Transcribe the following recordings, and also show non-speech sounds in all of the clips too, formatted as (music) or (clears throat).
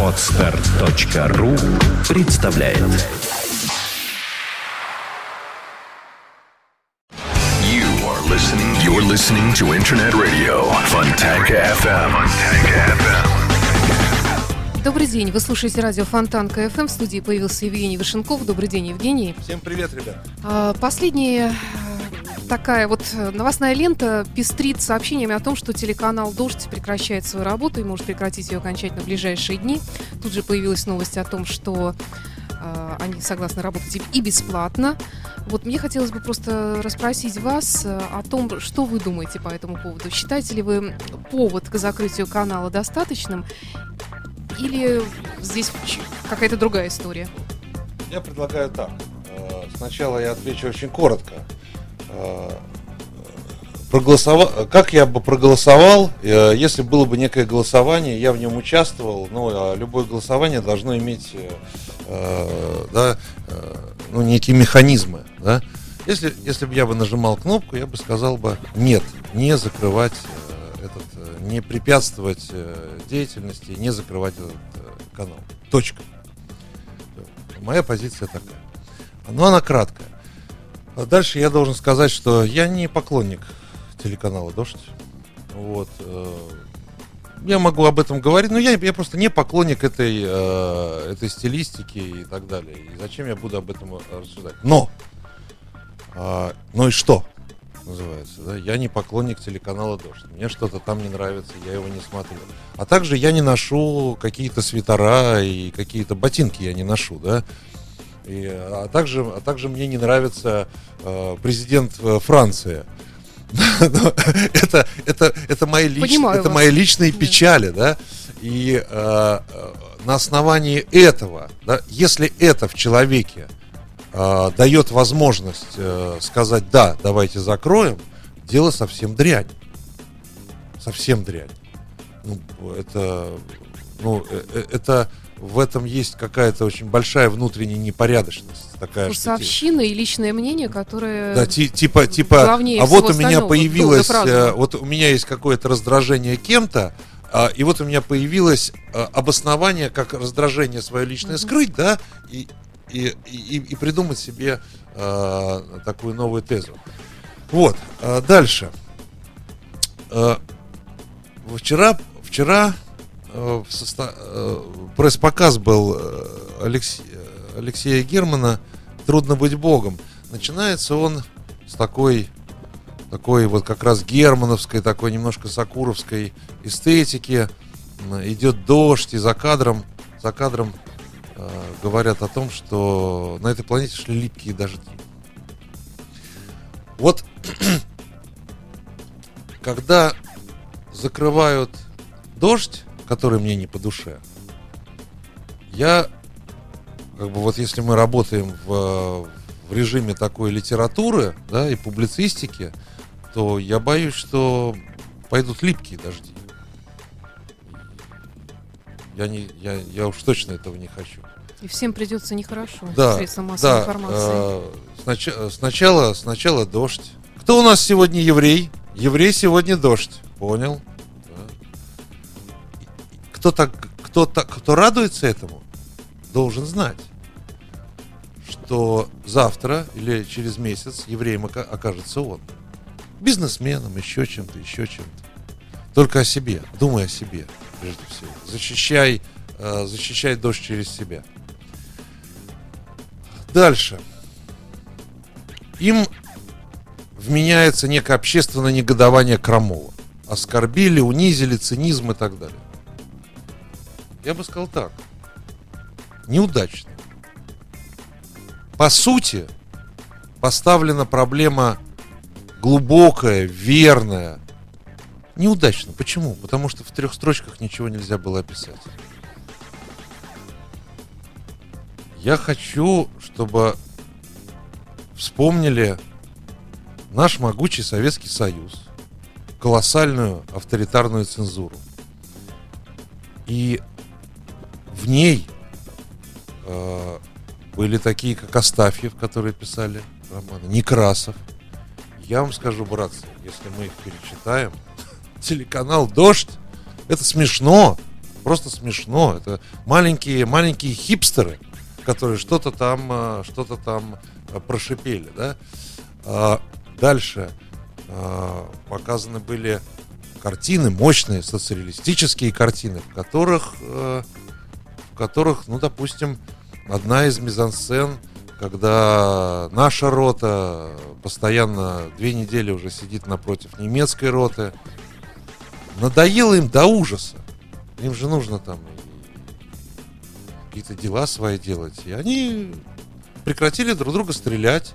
Podster.ru представляет You are listening. You're listening to Internet Radio Fontanka FM. Fontanka FM. Добрый день, вы слушаете радио Фонтанка FM. В студии появился Евгений Вышенков. Добрый день, Евгений. Всем привет, ребят. А, Последняя э, такая вот э, новостная лента пестрит сообщениями о том, что телеканал «Дождь» прекращает свою работу и может прекратить ее окончательно в ближайшие дни. Тут же появилась новость о том, что э, они согласны работать и бесплатно. Вот мне хотелось бы просто расспросить вас э, о том, что вы думаете по этому поводу. Считаете ли вы повод к закрытию канала достаточным или здесь какая-то другая история? Я предлагаю так. Э, Сначала я отвечу очень коротко. Э, проголосова- Как я бы проголосовал, э, если было бы некое голосование, я в нем участвовал, но а любое голосование должно иметь э, да, ну, некие механизмы. Да? Если, если бы я бы нажимал кнопку, я бы сказал бы нет, не закрывать этот, не препятствовать деятельности, не закрывать этот канал. Точка. Моя позиция такая. Но она краткая. А дальше я должен сказать, что я не поклонник телеканала «Дождь». Вот. э, Я могу об этом говорить, но я, я просто не поклонник этой, э, этой стилистики и так далее. И зачем я буду об этом рассуждать? Но! а, ну и что? Называется, да? Я не поклонник телеканала «Дождь». Мне что-то там не нравится, я его не смотрю. А также я не ношу какие-то свитера и какие-то ботинки я не ношу, да? И, а, также, а также мне не нравится э, президент э, Франции. (laughs) Но это, это, это, мои лич- это мои личные печали, да. И э, э, на основании этого, да, если это в человеке э, дает возможность э, сказать да, давайте закроем, дело совсем дрянь. Совсем дрянь. Ну, это, ну, это в этом есть какая-то очень большая внутренняя непорядочность. Такая, Вкусовщина и личное мнение, которое... да, ти- типа, типа, главнее а вот у меня появилось, э, вот у меня есть какое-то раздражение кем-то, а, и вот у меня появилось э, обоснование, как раздражение свое личное скрыть, да, и, и, и, и придумать себе э, такую новую тезу. Вот, э, дальше. Э, Вчера, вчера э, в состо- э, пресс-показ был э, Алекс- Алексея Германа «Трудно быть богом». Начинается он с такой, такой вот как раз германовской, такой немножко сакуровской эстетики. Идет дождь, и за кадром, за кадром э, говорят о том, что на этой планете шли липкие дожди. Вот (clears throat) когда закрывают дождь, который мне не по душе, я, как бы вот если мы работаем в, в режиме такой литературы, да, и публицистики, то я боюсь, что пойдут липкие дожди. Я, не, я, я уж точно этого не хочу. И всем придется нехорошо. Да, Средством массовой да. информации. э, снач- сначала, сначала дождь. Кто у нас сегодня еврей? Еврей сегодня дождь. Понял. Кто так, кто так, кто радуется этому, должен знать, что завтра или через месяц евреем ока- окажется он. Бизнесменом, еще чем-то, еще чем-то. Только о себе. Думай о себе, прежде всего. Защищай, э, защищай дождь через себя. Дальше. Им вменяется некое общественное негодование Крамола. Оскорбили, унизили, цинизм и так далее. Я бы сказал так. Неудачно. По сути, поставлена проблема глубокая, верная. Неудачно. Почему? Потому что в трех строчках ничего нельзя было описать. Я хочу, чтобы вспомнили наш могучий Советский Союз, колоссальную авторитарную цензуру. И в ней э, были такие, как Астафьев, которые писали романы, Некрасов. Я вам скажу, братцы, если мы их перечитаем, (laughs) телеканал «Дождь» это смешно, просто смешно. Это маленькие, маленькие хипстеры, которые что-то там, э, что-то там э, прошипели, да. А дальше а, показаны были картины, мощные социалистические картины, в которых, в которых, ну, допустим, одна из мизансцен, когда наша рота постоянно две недели уже сидит напротив немецкой роты, надоело им до ужаса. Им же нужно там какие-то дела свои делать. И они прекратили друг друга стрелять.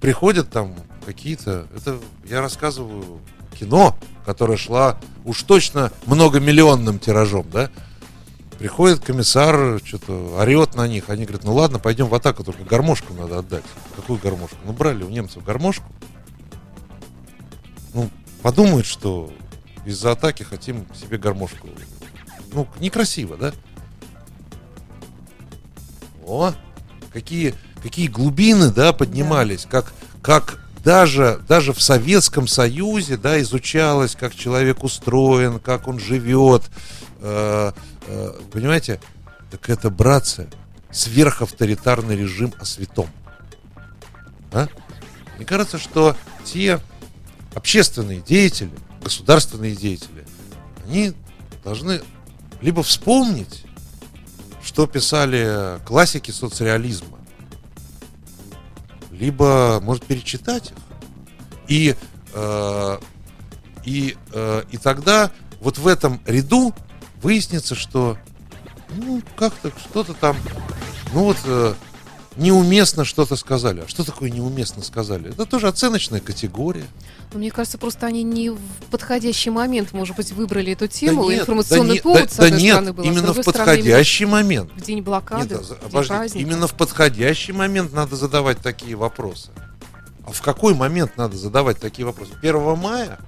Приходят там какие-то... Это я рассказываю кино, которое шла уж точно многомиллионным тиражом, да? Приходит комиссар, что-то орет на них. Они говорят, ну ладно, пойдем в атаку, только гармошку надо отдать. Какую гармошку? Ну, брали у немцев гармошку. Ну, подумают, что из-за атаки хотим себе гармошку. Ну, некрасиво, да? О, какие, какие глубины, да, поднимались, да. как, как даже, даже в Советском Союзе, да, изучалось, как человек устроен, как он живет, э, э, понимаете, так это, братцы, сверхавторитарный режим о святом. А? Мне кажется, что те общественные деятели, государственные деятели, они должны либо вспомнить, что писали классики соцреализма, либо, может, перечитать их. И, э, и, э, и тогда вот в этом ряду выяснится, что ну, как-то что-то там, ну вот, э, неуместно что-то сказали. А что такое неуместно сказали? Это тоже оценочная категория. Но мне кажется, просто они не в подходящий момент, может быть, выбрали эту тему. Да нет, Информационный да повод, да, с одной да стороны, нет, был, именно в подходящий стороны, момент. В день блокады, нет, в день праздника. Именно в подходящий момент надо задавать такие вопросы. А в какой момент надо задавать такие вопросы? 1 мая?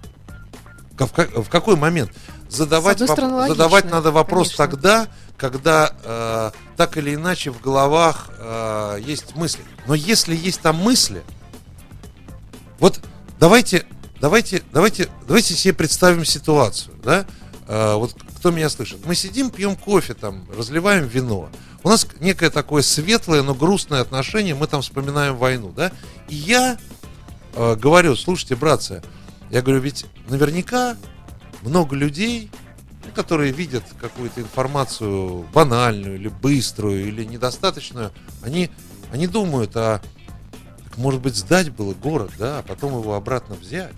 В какой момент? Задавать, воп... стороны, логично, задавать надо вопрос конечно. тогда, когда э, так или иначе в головах э, есть мысли. Но если есть там мысли, вот давайте, давайте, давайте, давайте себе представим ситуацию, да? Э, вот кто меня слышит? Мы сидим, пьем кофе, там, разливаем вино. У нас некое такое светлое, но грустное отношение, мы там вспоминаем войну, да? И я э, говорю, слушайте, братцы, я говорю, ведь наверняка много людей которые видят какую-то информацию банальную или быструю или недостаточную, они, они думают, а может быть сдать было город, да, а потом его обратно взять.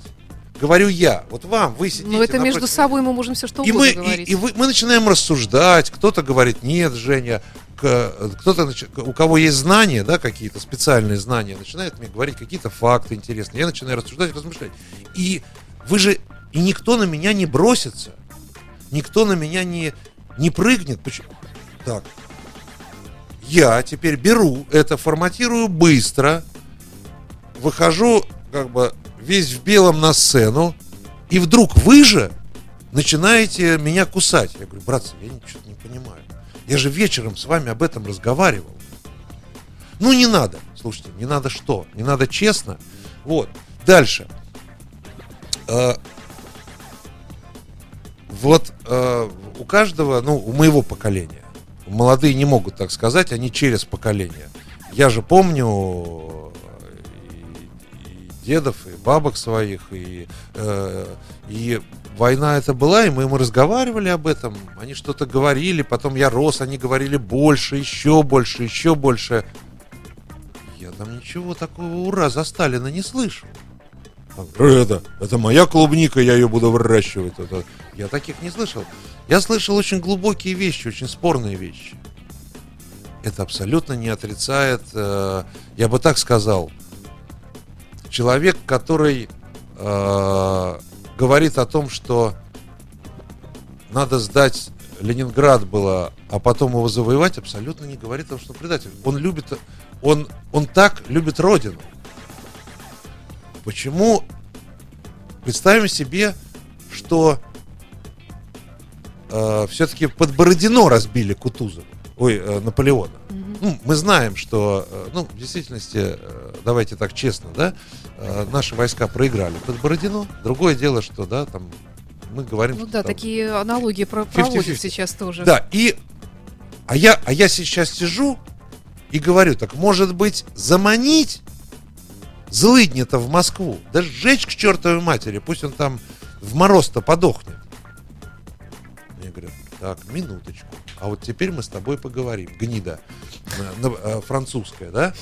Говорю я, вот вам, вы сидите. Но это напротив... между собой мы можем все что угодно и мы, говорить. И, и вы, мы начинаем рассуждать, кто-то говорит, нет, Женя, кто-то, у кого есть знания, да, какие-то специальные знания, начинает мне говорить какие-то факты интересные. Я начинаю рассуждать, размышлять. И вы же, и никто на меня не бросится никто на меня не, не прыгнет. Почему? Так, я теперь беру это, форматирую быстро, выхожу как бы весь в белом на сцену, и вдруг вы же начинаете меня кусать. Я говорю, братцы, я ничего не понимаю. Я же вечером с вами об этом разговаривал. Ну, не надо. Слушайте, не надо что? Не надо честно. Вот. Дальше. Вот э, у каждого, ну, у моего поколения, молодые не могут так сказать, они через поколение. Я же помню и, и дедов, и бабок своих, и, э, и война это была, и мы, мы разговаривали об этом, они что-то говорили, потом я рос, они говорили больше, еще больше, еще больше. Я там ничего такого ура за Сталина не слышал. Это, это моя клубника, я ее буду выращивать. Это, я таких не слышал. Я слышал очень глубокие вещи, очень спорные вещи. Это абсолютно не отрицает, э, я бы так сказал, человек, который э, говорит о том, что надо сдать Ленинград было, а потом его завоевать, абсолютно не говорит о том, что предатель. Он любит, он, он так любит Родину. Почему? Представим себе, что э, все-таки под Бородино разбили Кутузова, ой, э, Наполеона. Mm-hmm. Ну, мы знаем, что, э, ну, в действительности, э, давайте так честно, да, э, наши войска проиграли под Бородино. Другое дело, что, да, там мы говорим... Ну да, там- такие аналогии про- 50-50. проводят сейчас тоже. Да, и... А я, а я сейчас сижу и говорю, так может быть заманить злыдня-то в Москву, да сжечь к чертовой матери, пусть он там в мороз-то подохнет. Я говорю, так, минуточку, а вот теперь мы с тобой поговорим, гнида э, французская, да?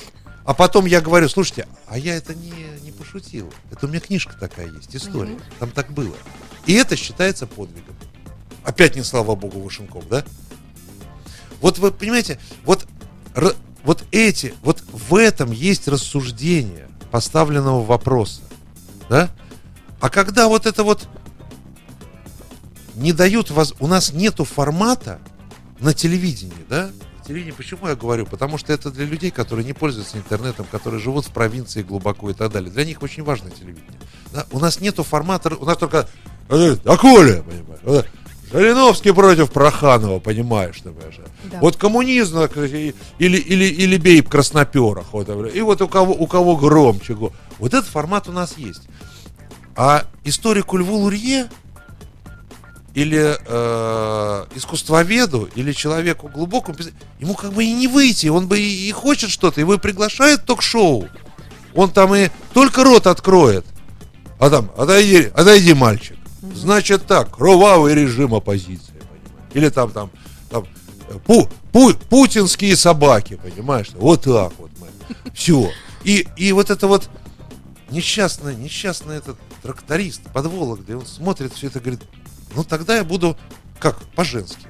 А потом я говорю, слушайте, а я это не, не пошутил. Это у меня книжка такая есть, история. Мгм. Там так было. И это считается подвигом. Опять не слава богу Вашенков, да? Вот вы понимаете, вот, вот эти, вот в этом есть рассуждение поставленного вопроса, да? А когда вот это вот не дают воз... у нас нету формата на телевидении, да? Телевидение, почему я говорю? Потому что это для людей, которые не пользуются интернетом, которые живут в провинции глубоко и так далее. Для них очень важно телевидение. да? У нас нету формата, у нас только э, а Коля, понимаешь? Жириновский против Проханова, понимаешь, ты понимаешь? Да. Вот коммунизм или, или, или бей красноперах. Вот, и вот у кого, у кого громче. Вот этот формат у нас есть. А историку Льву Лурье или э, искусствоведу, или человеку глубокому, ему как бы и не выйти, он бы и, и хочет что-то, его и приглашает в ток-шоу. Он там и только рот откроет. А там, отойди, отойди, мальчик. Значит так, кровавый режим оппозиции, понимаешь? Или там, там, там пу, пу- путинские собаки, понимаешь? Вот так вот мы. Все. И, и вот это вот несчастный, несчастный этот тракторист под Вологдой, он смотрит все это и говорит, ну тогда я буду как, по-женски.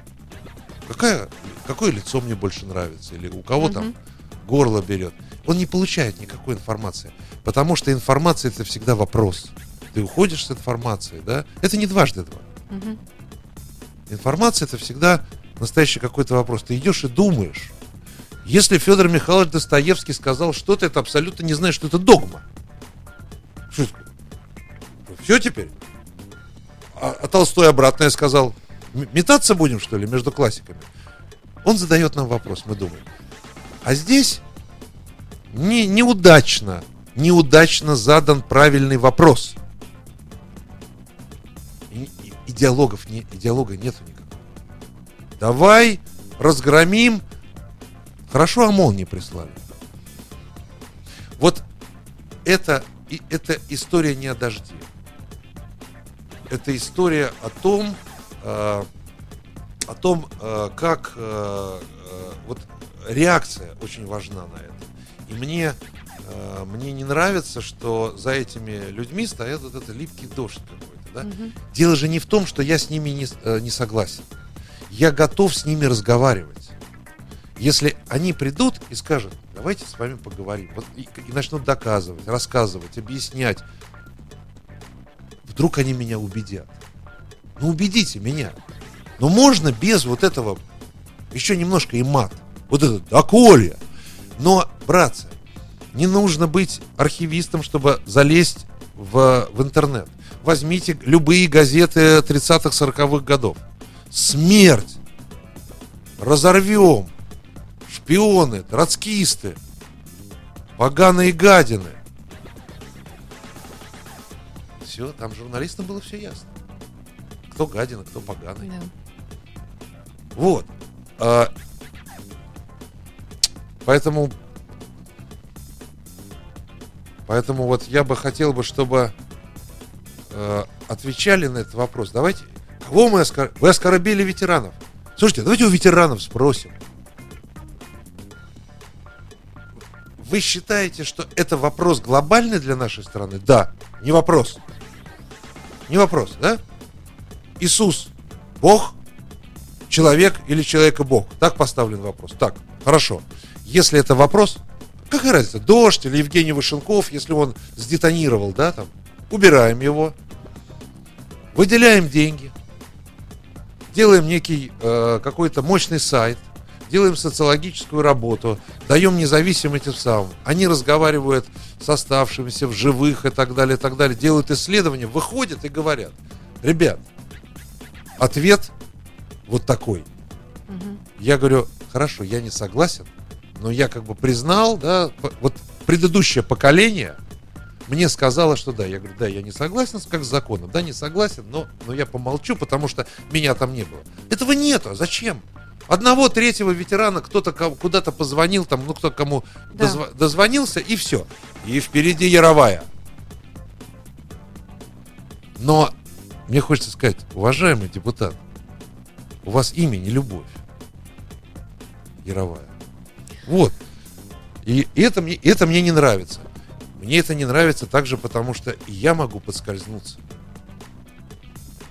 Какая, какое лицо мне больше нравится? Или у кого там горло берет? Он не получает никакой информации. Потому что информация это всегда вопрос. Ты уходишь с информацией, да? Это не дважды два. Мгм. Информация это всегда настоящий какой-то вопрос. Ты идешь и думаешь. Если Федор Михайлович Достоевский сказал что-то, это абсолютно не знаешь, что это догма. Что это? Все теперь? А, а Толстой обратное сказал. Метаться будем, что ли, между классиками? Он задает нам вопрос, мы думаем. А здесь не, неудачно, неудачно задан правильный вопрос. Диалогов не, диалога нету никакого. Давай разгромим. Хорошо ОМОН не прислали. Вот это, и, это история не о дожде. Это история о том, э, о том, э, как э, э, вот реакция очень важна на это. И мне, э, мне не нравится, что за этими людьми стоят вот это липкий дождь какой-то. Да? Мгм. Дело же не в том, что я с ними не, э, не согласен. Я готов с ними разговаривать. Если они придут и скажут, давайте с вами поговорим, вот и, и начнут доказывать, рассказывать, объяснять, вдруг они меня убедят. Ну убедите меня. Но можно без вот этого еще немножко и мат. Вот это, да Коля. Но, братцы, не нужно быть архивистом, чтобы залезть в, в интернет. Возьмите любые газеты 30-х, 40-х годов. Смерть. Разорвем. Шпионы, троцкисты. Поганые гадины. Все, там журналистам было все ясно. Кто гадина, кто поганый. Да. Вот. А, поэтому, поэтому вот я бы хотел бы, чтобы э, отвечали на этот вопрос. Давайте, кого мы оскор... Вы оскорбили ветеранов. Слушайте, давайте у ветеранов спросим. Вы считаете, что это вопрос глобальный для нашей страны? Да, не вопрос. Не вопрос, да? Иисус, Бог, человек или человека Бог? Так поставлен вопрос. Так, хорошо. Если это вопрос, какая разница, Дождь или Евгений Вышенков, если он сдетонировал, да, там, убираем его, выделяем деньги, делаем некий э, какой-то мощный сайт, делаем социологическую работу, даем независимым этим самым. Они разговаривают с оставшимися в живых и так далее, и так далее, делают исследования, выходят и говорят, ребят, ответ вот такой. Мгм. Я говорю, хорошо, я не согласен, но я как бы признал, да, вот предыдущее поколение мне сказала, что да. Я говорю, да, я не согласен с как с законом. Да, не согласен, но, но я помолчу, потому что меня там не было. Этого нету. А зачем? Одного третьего ветерана кто-то куда-то позвонил, там, ну кто кому да. дозв... дозвонился, и все. И впереди Яровая. Но мне хочется сказать, уважаемый депутат, у вас имя не любовь. Яровая. Вот. И это мне, это мне не нравится. Мне это не нравится также потому, что я могу подскользнуться.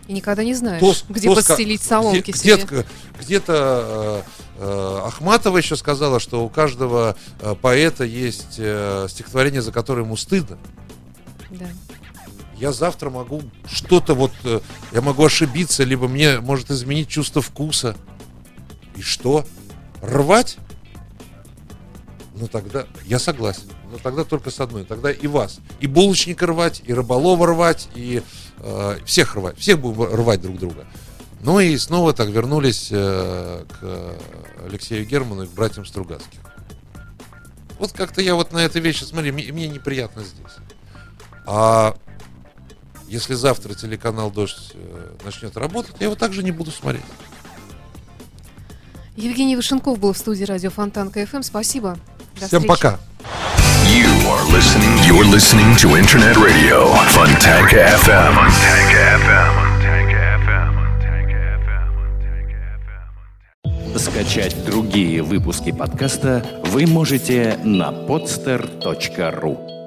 И никогда не знаешь, кто, где кто подстелить соломки где, себе. Где-то, э, э, Ахматова еще сказала, что у каждого э, поэта есть э, стихотворение, за которое ему стыдно. Да. Я завтра могу что-то вот, э, я могу ошибиться, либо мне может изменить чувство вкуса. И что? Рвать? Ну тогда я согласен. Но тогда только с одной. Тогда и вас. И булочника рвать, и рыболова рвать, и э, всех рвать. Всех будем рвать друг друга. Ну и снова так вернулись э, к Алексею Герману и к братьям Стругацким. Вот как-то я вот на этой вещи смотрю, мне, мне неприятно здесь. А если завтра телеканал «Дождь» э, начнет работать, я его также не буду смотреть. Евгений Вышенков был в студии радио Фонтан КФМ. Спасибо. До Всем встречи. пока. You are listening. You're listening to Internet Radio Fontanka FM. Fontanka FM. Скачать другие выпуски подкаста вы можете на podster.ru.